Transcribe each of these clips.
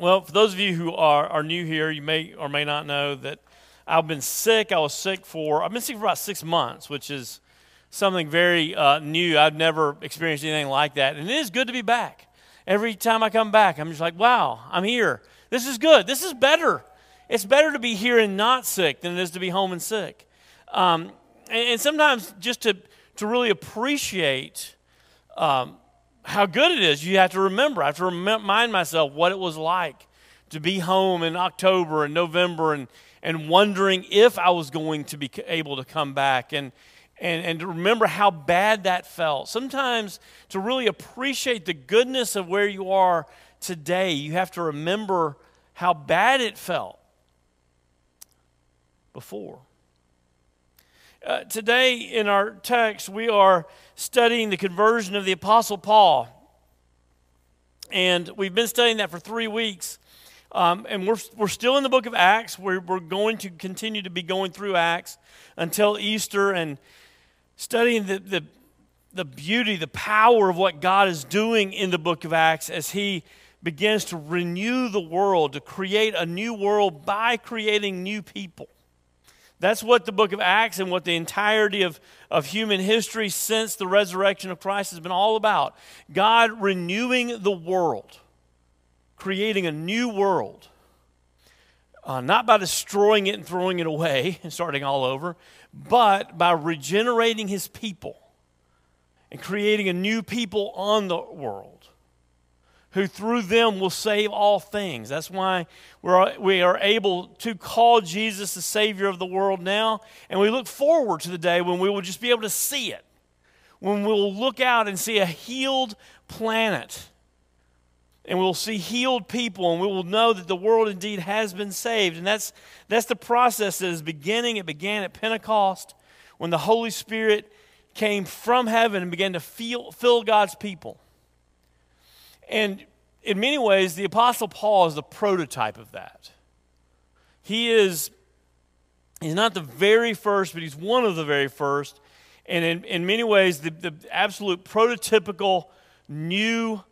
Well, for those of you who are, are new here, you may or may not know that I've been sick. I was sick for, I've been sick for about six months, which is something very uh, new. I've never experienced anything like that. And it is good to be back. Every time I come back, I'm just like, wow, I'm here. This is good. This is better. It's better to be here and not sick than it is to be home and sick. Um, and, and, sometimes just to, to really appreciate um, how good it is, you have to remember. I have to remind myself what it was like to be home in October and November and, and wondering if I was going to be able to come back and, and, and to remember how bad that felt. Sometimes to really appreciate the goodness of where you are today, you have to remember how bad it felt before. Uh, today in our text, we are studying the conversion of the Apostle Paul. And we've been studying that for three weeks. Um, and we're, we're still in the book of Acts. We're, we're going to continue to be going through Acts until Easter and studying the, the, the beauty, the power of what God is doing in the book of Acts as He begins to renew the world, to create a new world by creating new people. That's what the book of Acts and what the entirety of, of human history since the resurrection of Christ has been all about. God renewing the world creating a new world, uh, not by destroying it and throwing it away and starting all over, but by regenerating his people and creating a new people on the world who through them will save all things. That's why we're, we are able to call Jesus the Savior of the world now. And we look forward to the day when we will just be able to see it, when we will look out and see a healed planet and we'll see healed people and we will know that the world indeed has been saved and that's that's the process that is beginning it began at pentecost when the holy spirit came from heaven and began to feel, fill god's people and in many ways the apostle paul is the prototype of that. He is he's not the very first but he's one of the very first. And in, in many ways the, the absolute prototypical new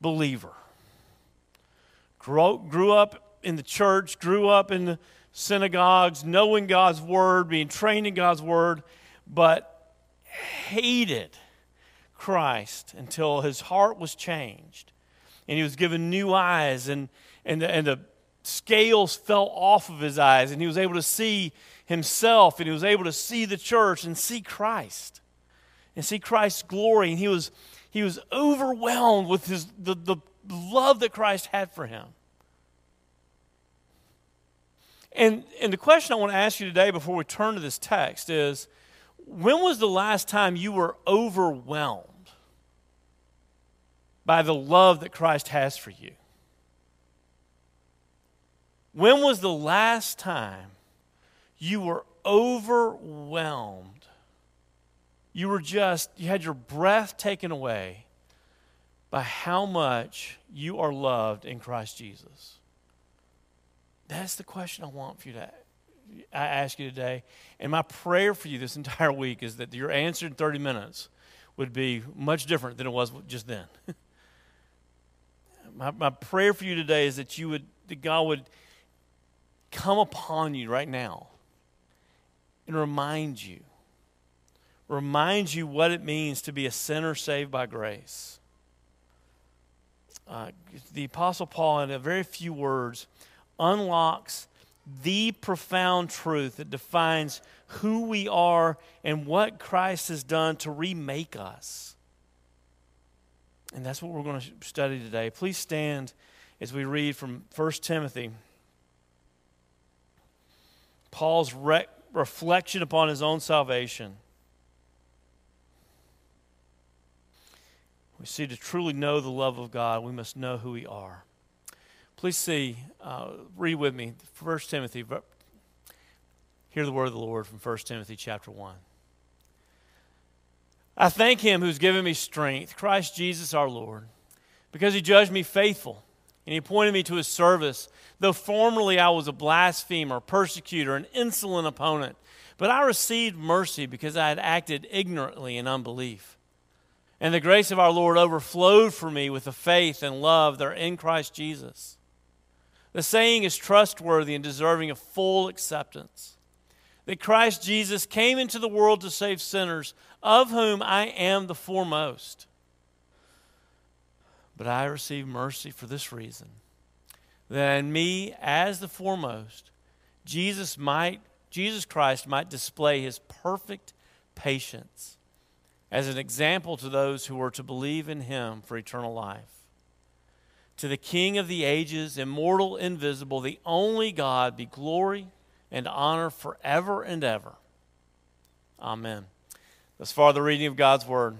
believer. Grew, grew up in the church, grew up in the synagogues, knowing God's word, being trained in God's word, but hated Christ until his heart was changed. And he was given new eyes, and, and, the, and the scales fell off of his eyes, and he was able to see himself, and he was able to see the church and see Christ and see Christ's glory. And he was, he was overwhelmed with his, the, the love that Christ had for him. And, and the question I want to ask you today before we turn to this text is when was the last time you were overwhelmed by the love that Christ has for you? When was the last time you were overwhelmed? You were just, you had your breath taken away by how much you are loved in Christ Jesus? That's the question I want for you to I ask you today. And my prayer for you this entire week is that your answer in 30 minutes would be much different than it was just then. my, my prayer for you today is that you would that God would come upon you right now and remind you remind you what it means to be a sinner saved by grace uh, the Apostle Paul, in a very few words, unlocks the profound truth that defines who we are and what Christ has done to remake us. And that's what we're going to study today. Please stand as we read from 1 Timothy. Paul's re- reflection upon his own salvation. We see to truly know the love of God, we must know who we are. Please see, uh, read with me 1 Timothy. Hear the word of the Lord from 1 Timothy chapter 1. I thank him who's given me strength, Christ Jesus our Lord, because he judged me faithful and he appointed me to his service. Though formerly I was a blasphemer, persecutor, an insolent opponent, but I received mercy because I had acted ignorantly in unbelief. And the grace of our Lord overflowed for me with the faith and love that are in Christ Jesus. The saying is trustworthy and deserving of full acceptance. That Christ Jesus came into the world to save sinners, of whom I am the foremost. But I receive mercy for this reason that in me, as the foremost, Jesus might, Jesus Christ might display his perfect patience as an example to those who are to believe in him for eternal life. To the King of the ages, immortal, invisible, the only God, be glory and honor forever and ever. Amen. Thus far, the reading of God's word.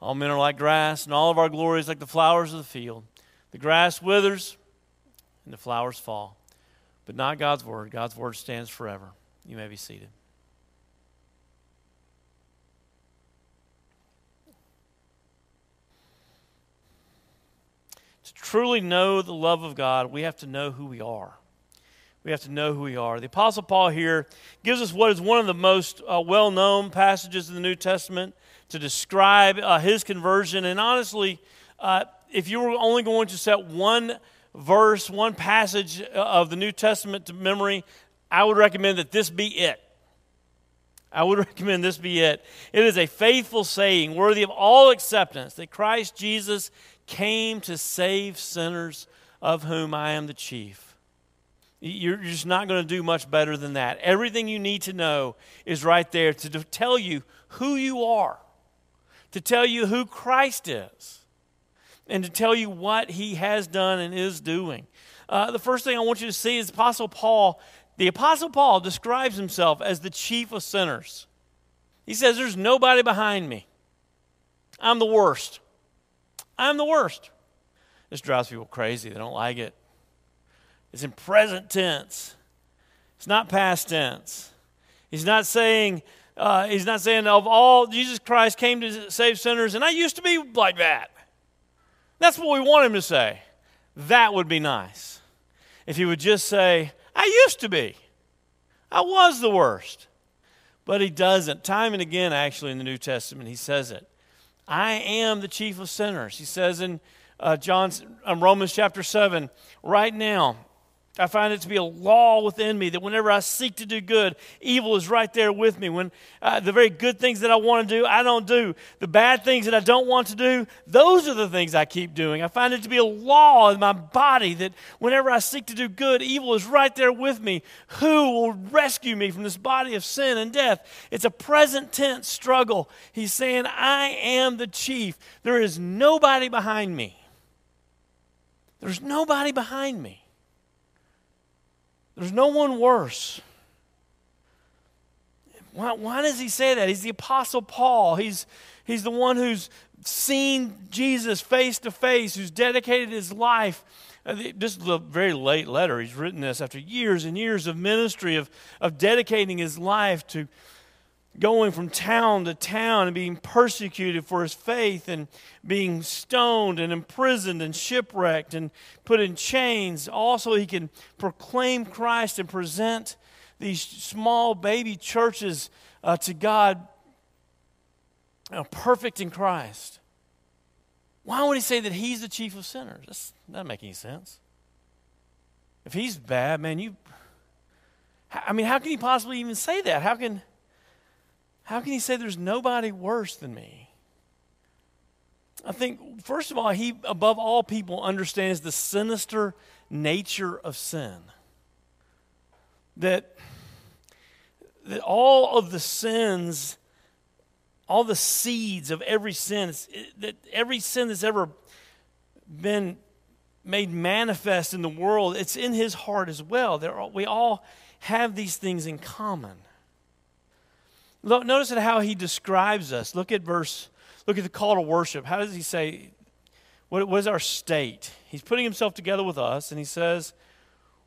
All men are like grass, and all of our glory is like the flowers of the field. The grass withers, and the flowers fall. But not God's word. God's word stands forever. You may be seated. To truly know the love of God, we have to know who we are. We have to know who we are. The Apostle Paul here gives us what is one of the most uh, well known passages in the New Testament to describe uh, his conversion. And honestly, uh, if you were only going to set one verse, one passage of the New Testament to memory, I would recommend that this be it. I would recommend this be it. It is a faithful saying, worthy of all acceptance, that Christ Jesus came to save sinners, of whom I am the chief. You're just not going to do much better than that. Everything you need to know is right there to tell you who you are, to tell you who Christ is, and to tell you what he has done and is doing. Uh, the first thing I want you to see is Apostle Paul. The Apostle Paul describes himself as the chief of sinners. He says, There's nobody behind me. I'm the worst. I'm the worst. This drives people crazy. They don't like it. It's in present tense. It's not past tense. He's not saying, uh, he's not saying of all Jesus Christ came to save sinners, and I used to be like that. That's what we want him to say. That would be nice. If he would just say, I used to be. I was the worst. But he doesn't. Time and again, actually, in the New Testament, he says it. I am the chief of sinners. He says in uh, John, um, Romans chapter 7, right now, I find it to be a law within me that whenever I seek to do good, evil is right there with me. When uh, the very good things that I want to do, I don't do. The bad things that I don't want to do, those are the things I keep doing. I find it to be a law in my body that whenever I seek to do good, evil is right there with me. Who will rescue me from this body of sin and death? It's a present tense struggle. He's saying, I am the chief. There is nobody behind me. There's nobody behind me. There's no one worse. Why, why does he say that? He's the Apostle Paul. He's, he's the one who's seen Jesus face to face, who's dedicated his life. Uh, this is a very late letter. He's written this after years and years of ministry, of, of dedicating his life to going from town to town and being persecuted for his faith and being stoned and imprisoned and shipwrecked and put in chains. Also, he can proclaim Christ and present these small baby churches uh, to God know, perfect in Christ. Why would he say that he's the chief of sinners? That's, that doesn't make any sense. If he's bad, man, you. I mean, how can he possibly even say that? How can how can he say there's nobody worse than me? I think, first of all, he, above all people, understands the sinister nature of sin. That, that all of the sins, all the seeds of every sin, that every sin that's ever been made manifest in the world, it's in his heart as well. All, we all have these things in common. Notice how he describes us. Look at verse, look at the call to worship. How does he say, what, what is our state? He's putting himself together with us, and he says,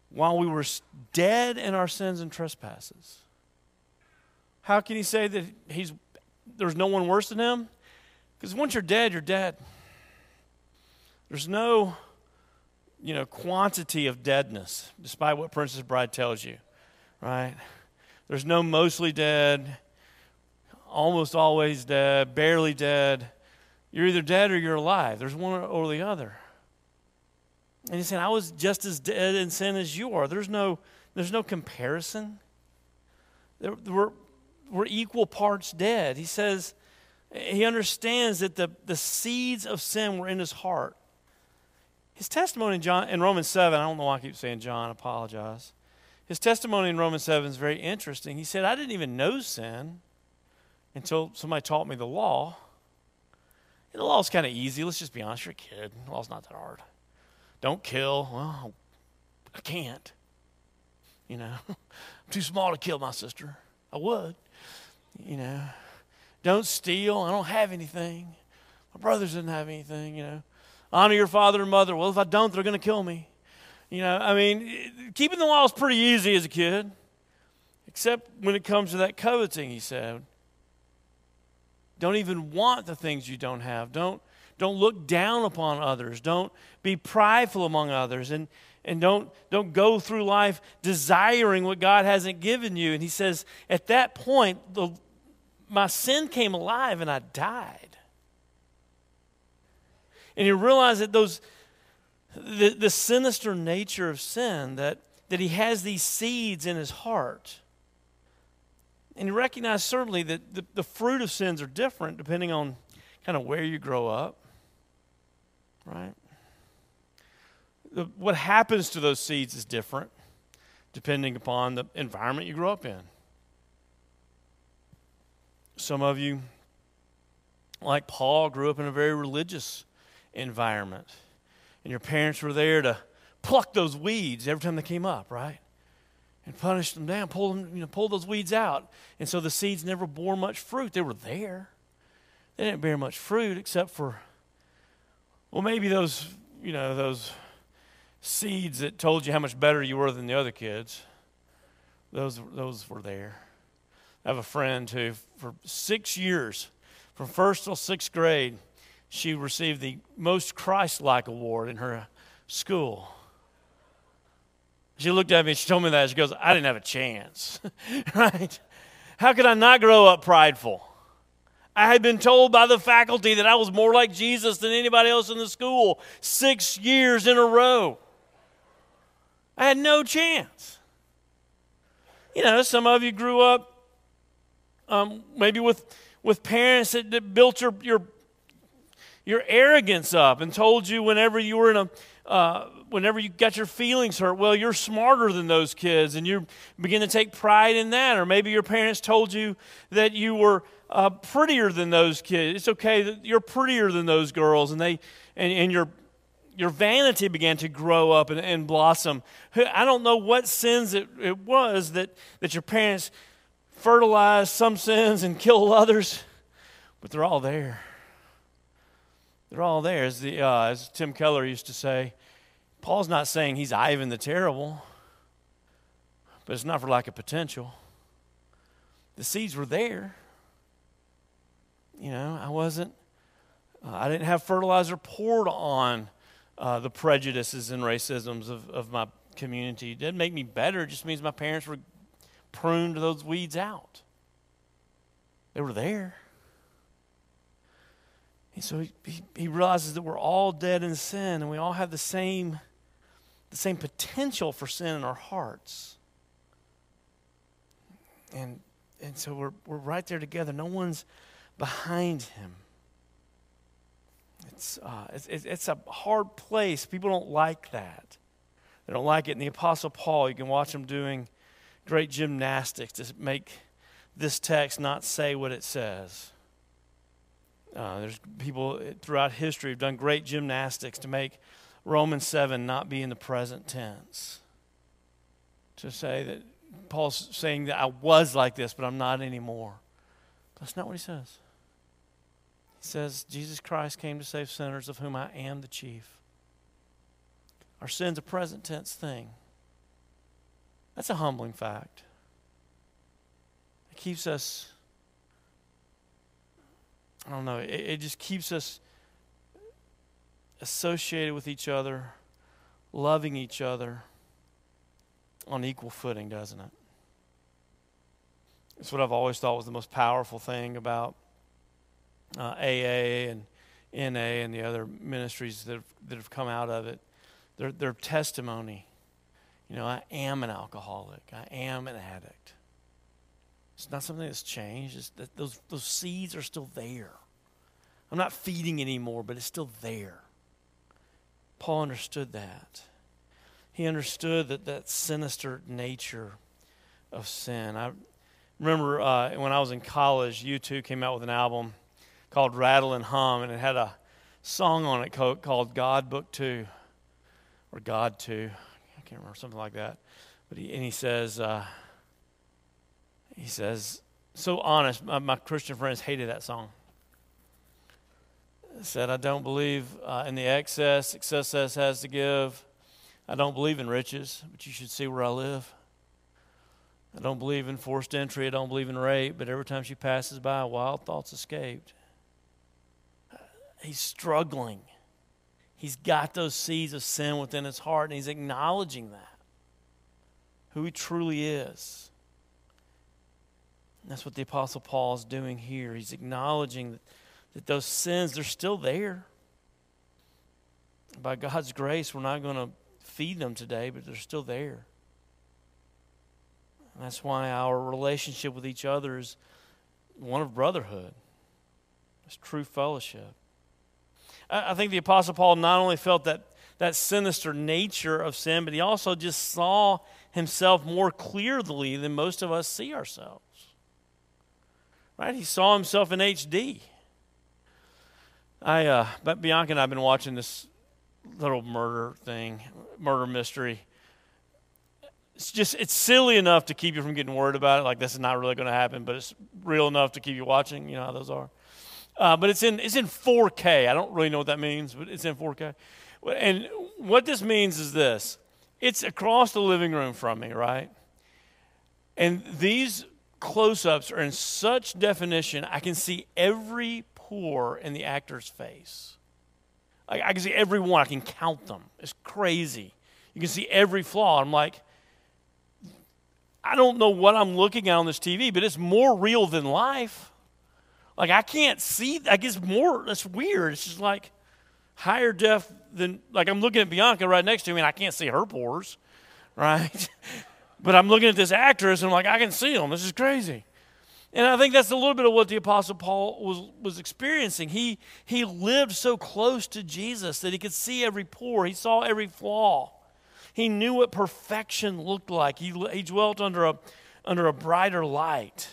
while we were dead in our sins and trespasses. How can he say that he's, there's no one worse than him? Because once you're dead, you're dead. There's no, you know, quantity of deadness, despite what Princess Bride tells you, right? There's no mostly dead almost always dead, barely dead. You're either dead or you're alive. There's one or the other. And he's saying, I was just as dead in sin as you are. There's no, there's no comparison. We're, we're equal parts dead. He says, he understands that the, the seeds of sin were in his heart. His testimony in, John, in Romans 7, I don't know why I keep saying John, I apologize. His testimony in Romans 7 is very interesting. He said, I didn't even know sin until somebody taught me the law. And the law's kind of easy. Let's just be honest. You're a kid. The law's not that hard. Don't kill. Well, I can't. You know, I'm too small to kill my sister. I would. You know, don't steal. I don't have anything. My brothers didn't have anything, you know. Honor your father and mother. Well, if I don't, they're going to kill me. You know, I mean, eh, keeping the law is pretty easy as a kid, except when it comes to that coveting, he said. Don't even want the things you don't have. Don't, don't look down upon others. Don't be prideful among others. And, and don't, don't go through life desiring what God hasn't given you. And he says, at that point, the, my sin came alive and I died. And you realize that those the, the sinister nature of sin, that, that he has these seeds in his heart. And you recognize certainly that the, the fruit of sins are different depending on kind of where you grow up. Right? The, what happens to those seeds is different depending upon the environment you grow up in. Some of you, like Paul, grew up in a very religious environment. And your parents were there to pluck those weeds every time they came up, right? And punish them down, pull them, you know, pull those weeds out. And so the seeds never bore much fruit. They were there. They didn't bear much fruit except for, well, maybe those, you know, those seeds that told you how much better you were than the other kids. Those, those were there. I have a friend who, for six years, from first till sixth grade, she received the most Christ like award in her school. She looked at me and she told me that. She goes, I didn't have a chance. right? How could I not grow up prideful? I had been told by the faculty that I was more like Jesus than anybody else in the school six years in a row. I had no chance. You know, some of you grew up um, maybe with, with parents that, that built your, your your arrogance up and told you whenever you were in a uh, whenever you got your feelings hurt well you're smarter than those kids and you begin to take pride in that. Or maybe your parents told you that you were uh, prettier than those kids. It's okay you're prettier than those girls and they and, and your your vanity began to grow up and, and blossom. I don't know what sins it, it was that that your parents fertilized some sins and killed others but they're all there. They're all there. As, the, uh, as Tim Keller used to say, Paul's not saying he's Ivan the Terrible, but it's not for lack of potential. The seeds were there. You know, I wasn't, uh, I didn't have fertilizer poured on uh, the prejudices and racisms of, of my community. It didn't make me better, it just means my parents were pruned those weeds out. They were there. And so he, he, he realizes that we're all dead in sin and we all have the same, the same potential for sin in our hearts. And, and so we're, we're right there together. No one's behind him. It's, uh, it's, it's a hard place. People don't like that. They don't like it. And the Apostle Paul, you can watch him doing great gymnastics to make this text not say what it says. Uh, there's people throughout history who've done great gymnastics to make Romans 7 not be in the present tense. To say that Paul's saying that I was like this, but I'm not anymore. That's not what he says. He says, Jesus Christ came to save sinners, of whom I am the chief. Our sin's a present tense thing. That's a humbling fact. It keeps us I don't know, it, it just keeps us associated with each other, loving each other on equal footing, doesn't it? It's what I've always thought was the most powerful thing about uh, AA and NA and the other ministries that have, that have come out of it their, their testimony. You know, I am an alcoholic, I am an addict. It's not something that's changed. It's that those, those seeds are still there. I'm not feeding anymore, but it's still there. Paul understood that. He understood that that sinister nature of sin. I remember uh, when I was in college, U2 came out with an album called Rattle and Hum, and it had a song on it called God Book 2 or God 2. I can't remember, something like that. But he, and he says, uh, he says, so honest. My, my, Christian friends hated that song. Said, I don't believe uh, in the excess success has to give. I don't believe in riches, but you should see where I live. I don't believe in forced entry. I don't believe in rape, but every time she passes by, wild thoughts escaped. He's struggling. He's got those seeds of sin within his heart, and he's acknowledging that. Who he truly is. And that's what the Apostle Paul is doing here. He's acknowledging that, that those sins, they're still there. By God's grace, we're not going to feed them today, but they're still there. And that's why our relationship with each other is one of brotherhood. It's true fellowship. I, I think the Apostle Paul not only felt that, that sinister nature of sin, but he also just saw himself more clearly than most of us see ourselves. Right? He saw himself in HD. I, uh, but Bianca and I have been watching this little murder thing, murder mystery. It's just it's silly enough to keep you from getting worried about it. Like this is not really going to happen, but it's real enough to keep you watching. You know how those are. Uh, but it's in it's in 4K. I don't really know what that means, but it's in 4K. And what this means is this: it's across the living room from me, right? And these close-ups are in such definition, I can see every in the actor's face. I, I can see every one. I can count them. It's crazy. You can see every flaw. I'm like, I don't know what I'm looking at on this TV, but it's more real than life. Like I can't see. I guess more. That's weird. It's just like higher def than like I'm looking at Bianca right next to me, and I can't see her pores, right? but I'm looking at this actress, and I'm like, I can see them. This is crazy. And I think that's a little bit of what the Apostle Paul was, was experiencing. He, he lived so close to Jesus that he could see every pore, he saw every flaw. He knew what perfection looked like. He, he dwelt under a, under a brighter light.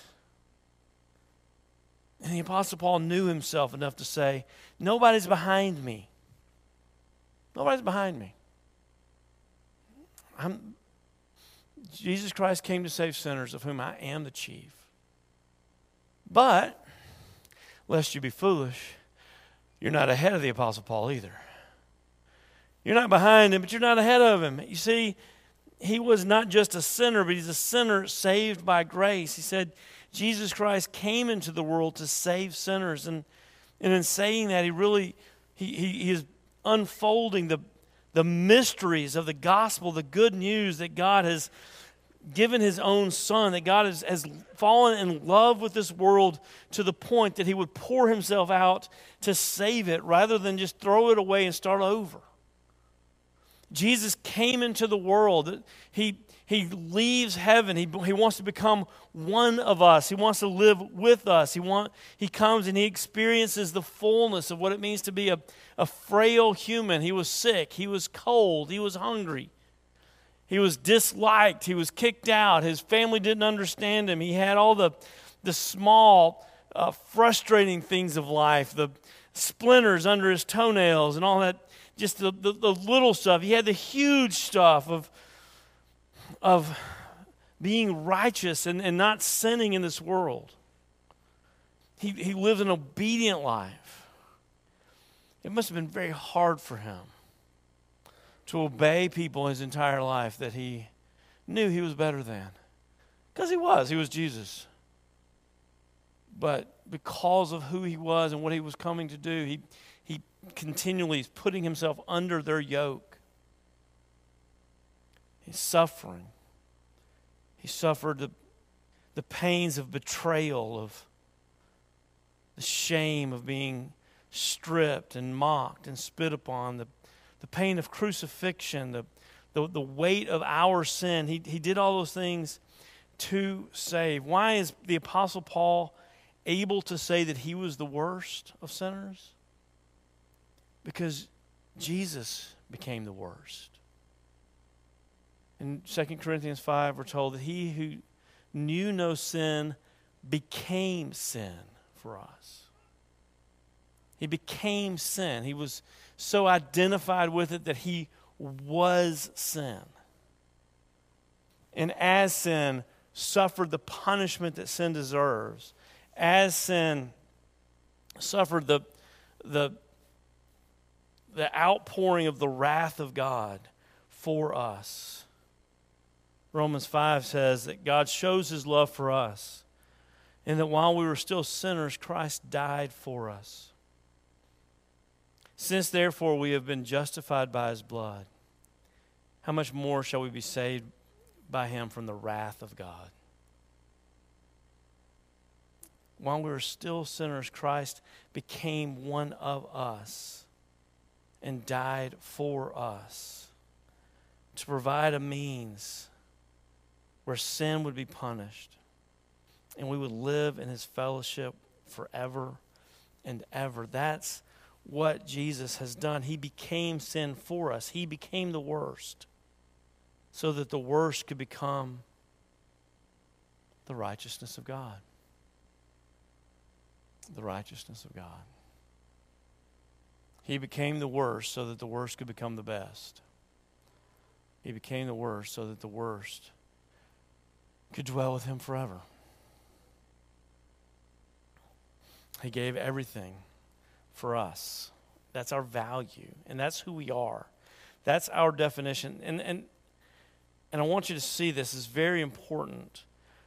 And the Apostle Paul knew himself enough to say, Nobody's behind me. Nobody's behind me. I'm, Jesus Christ came to save sinners, of whom I am the chief. But, lest you be foolish, you're not ahead of the Apostle Paul either. You're not behind him, but you're not ahead of him. You see, he was not just a sinner, but he's a sinner saved by grace. He said, Jesus Christ came into the world to save sinners. And, and in saying that, he really he, he, he is unfolding the, the mysteries of the gospel, the good news that God has given his own son, that God has, has fallen in love with this world to the point that he would pour himself out to save it rather than just throw it away and start over. Jesus came into the world. He, he leaves heaven. He, he wants to become one of us. He wants to live with us. He, want, he comes and he experiences the fullness of what it means to be a, a frail human. He was sick. He was cold. He was hungry. He was disliked. He was kicked out. His family didn't understand him. He had all the, the small, uh, frustrating things of life, the splinters under his toenails, and all that, just the, the, the little stuff. He had the huge stuff of, of being righteous and, and not sinning in this world. He, he lived an obedient life. It must have been very hard for him to obey people his entire life that he knew he was better than. Because he was, he was Jesus. But because of who he was and what he was coming to do, he, he continually is putting himself under their yoke. He's suffering. He suffered the, the pains of betrayal, of the shame of being stripped and mocked and spit upon, the the pain of crucifixion, the, the, the weight of our sin. He, he did all those things to save. Why is the Apostle Paul able to say that he was the worst of sinners? Because Jesus became the worst. In 2 Corinthians 5, we're told that he who knew no sin became sin for us. He became sin. He was so identified with it that he was sin. And as sin, suffered the punishment that sin deserves. As sin suffered the, the, the outpouring of the wrath of God for us. Romans 5 says that God shows his love for us, and that while we were still sinners, Christ died for us. Since therefore we have been justified by his blood, how much more shall we be saved by him from the wrath of God? While we were still sinners, Christ became one of us and died for us to provide a means where sin would be punished and we would live in his fellowship forever and ever. That's what Jesus has done. He became sin for us, he became the worst so that the worst could become the righteousness of God. The righteousness of God. He became the worst so that the worst could become the best. He became the worst so that the worst could dwell with him forever. He gave everything for us. That's our value, and that's who we are. That's our definition. And, and, and I want you to see this is very important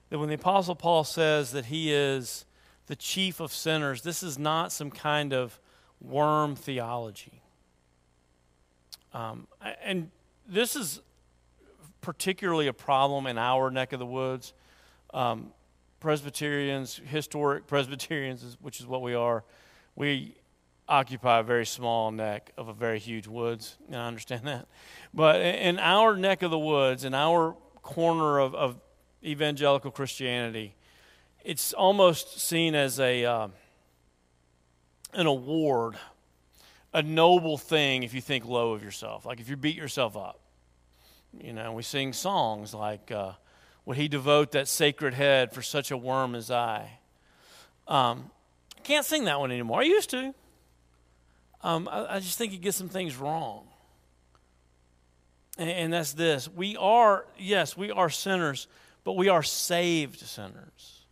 that when the Apostle Paul says that he is the chief of sinners, this is not some kind of worm theology. Um, and this is particularly a problem in our neck of the woods. Um, Presbyterians, historic Presbyterians, which is what we are, we occupy a very small neck of a very huge woods. And I understand that. But in our neck of the woods, in our corner of, of evangelical Christianity, it's almost seen as a uh, an award, a noble thing if you think low of yourself, like if you beat yourself up. You know, we sing songs like, uh, Would he devote that sacred head for such a worm as I? Um, can't sing that one anymore. I used to. Um, I, I, just think he gets some things wrong. And, and that's this we are, yes, we are sinners, but we are saved sinners.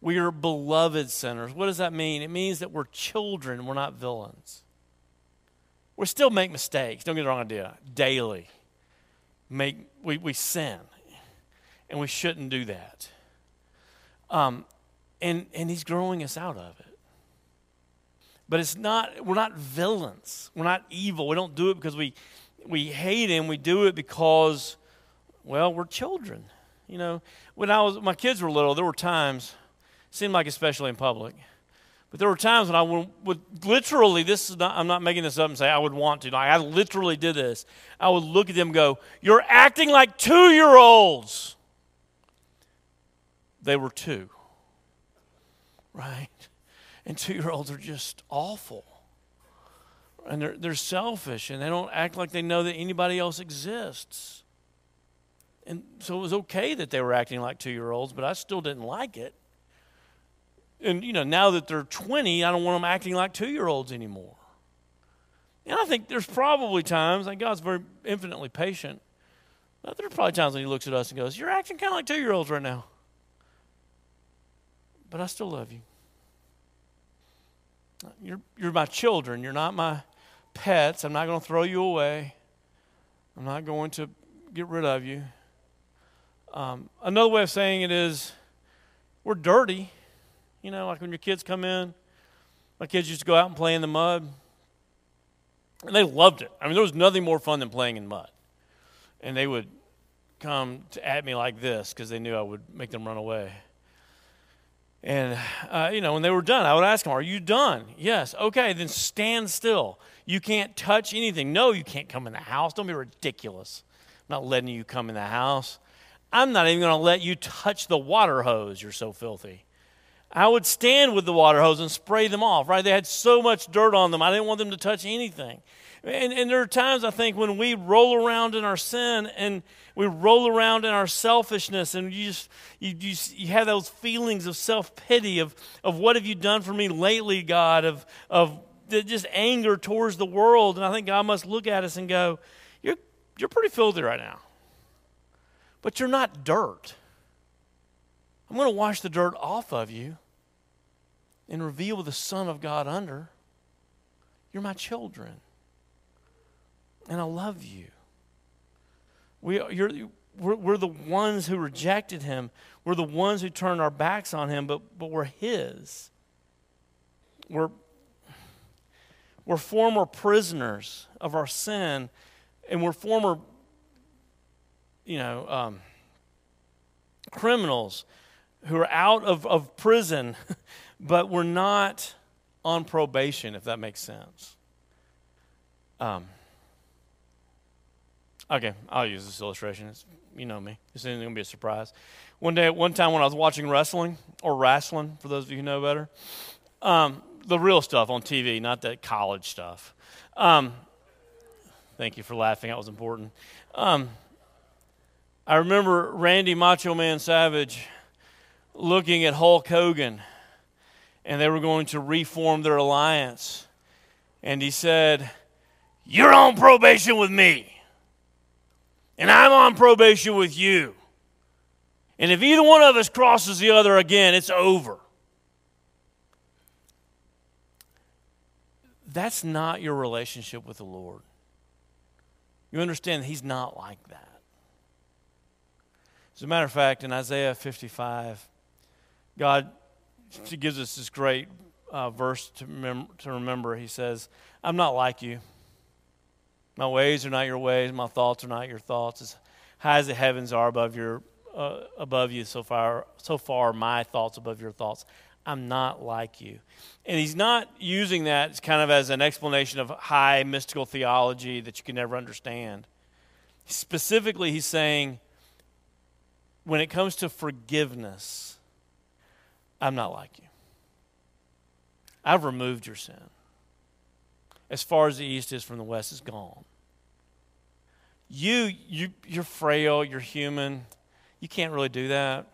We are beloved sinners. What does that mean? It means that we're children, we're not villains. We still make mistakes, don't get the wrong idea, daily make we, we sin and we shouldn't do that um, and and he's growing us out of it but it's not we're not villains we're not evil we don't do it because we we hate him we do it because well we're children you know when i was my kids were little there were times seemed like especially in public but there were times when I would, would, literally, this is not, I'm not making this up and say I would want to. I literally did this. I would look at them go, You're acting like two year olds. They were two, right? And two year olds are just awful. And they're, they're selfish and they don't act like they know that anybody else exists. And so it was okay that they were acting like two year olds, but I still didn't like it. And, you know, now that they're 20, I don't want them acting like two year olds anymore. And I think there's probably times, and God's very infinitely patient, but there's probably times when He looks at us and goes, You're acting kind of like two year olds right now. But I still love you. You're, you're my children. You're not my pets. I'm not going to throw you away. I'm not going to get rid of you. Um, another way of saying it is, we're dirty. You know, like when your kids come in, my kids used to go out and play in the mud. And they loved it. I mean, there was nothing more fun than playing in mud. And they would come to, at me like this because they knew I would make them run away. And, uh, you know, when they were done, I would ask them, Are you done? Yes. Okay, then stand still. You can't touch anything. No, you can't come in the house. Don't be ridiculous. I'm not letting you come in the house. I'm not even going to let you touch the water hose. You're so filthy. I would stand with the water hose and spray them off, right? They had so much dirt on them. I didn't want them to touch anything. And, and there are times I think when we roll around in our sin and we roll around in our selfishness and you just you, you, you have those feelings of self-pity of, of what have you done for me lately, God, of, of just anger towards the world. And I think God must look at us and go, you're, you're pretty filthy right now. But you're not dirt. I'm going to wash the dirt off of you and reveal the Son of God under. You're my children. And I love you. We, you're, we're, we're the ones who rejected him. We're the ones who turned our backs on him, but, but we're his. We're, we're former prisoners of our sin, and we're former, you know, um, criminals who are out of, of prison, but we're not on probation, if that makes sense. Um, okay, I'll use this illustration. It's, you know me. This isn't going to be a surprise. One day, one time when I was watching wrestling, or wrestling, for those of you who know better, um, the real stuff on TV, not that college stuff. Um, thank you for laughing. That was important. Um, I remember Randy Macho Man Savage looking at Hulk Hogan, and they were going to reform their alliance. And he said, You're on probation with me, and I'm on probation with you. And if either one of us crosses the other again, it's over. That's not your relationship with the Lord. You understand He's not like that. As a matter of fact, in Isaiah 55, God gives us this great uh, verse to, mem- to remember. He says, I'm not like you. My ways are not your ways. My thoughts are not your thoughts. As high as the heavens are above your uh, above you, so far so far my thoughts above your thoughts. I'm not like you. And he's not using that kind of as an explanation of high mystical theology that you can never understand. Specifically, he's saying when it comes to forgiveness, I'm not like you. I've removed your sin. As far as the east is from the west, is gone. You, you, you're frail, you're human. You can't really do that.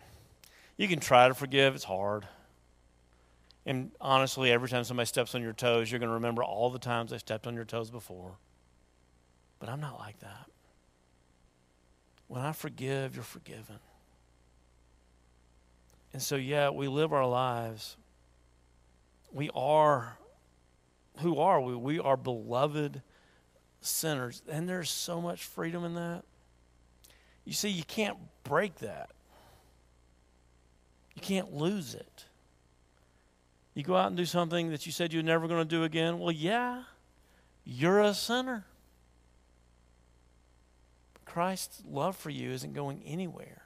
You can try to forgive, it's hard. And honestly, every time somebody steps on your toes, you're going to remember all the times they stepped on your toes before. But I'm not like that. When I forgive, you're forgiven. And so, yeah, we live our lives. We are, who are we? We are beloved sinners. And there's so much freedom in that. You see, you can't break that, you can't lose it. You go out and do something that you said you were never going to do again. Well, yeah, you're a sinner. Christ's love for you isn't going anywhere.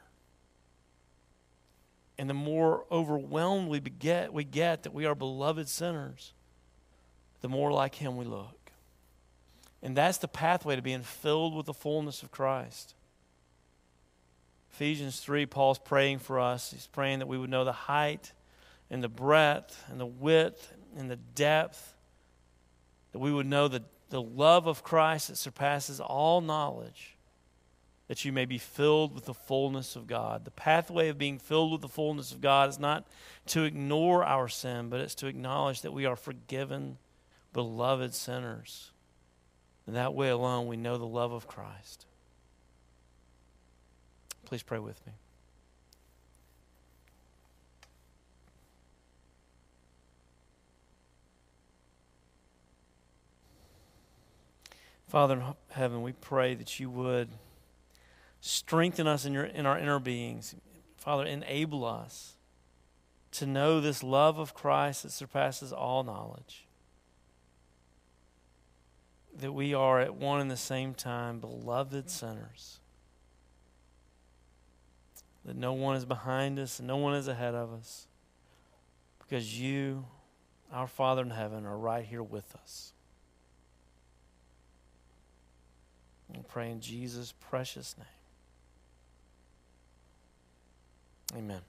And the more overwhelmed we get, we get that we are beloved sinners, the more like Him we look. And that's the pathway to being filled with the fullness of Christ. Ephesians 3, Paul's praying for us. He's praying that we would know the height and the breadth and the width and the depth, that we would know the, the love of Christ that surpasses all knowledge that you may be filled with the fullness of God. The pathway of being filled with the fullness of God is not to ignore our sin, but it's to acknowledge that we are forgiven, beloved sinners. And that way alone, we know the love of Christ. Please pray with me. Father in heaven, we pray that you would. Strengthen us in, your, in our inner beings. Father, enable us to know this love of Christ that surpasses all knowledge that we are at one and the same time beloved sinners. That no one is behind us and no one is ahead of us. Because you, our Father in heaven, are right here with us. We pray in Jesus' precious name. Amen.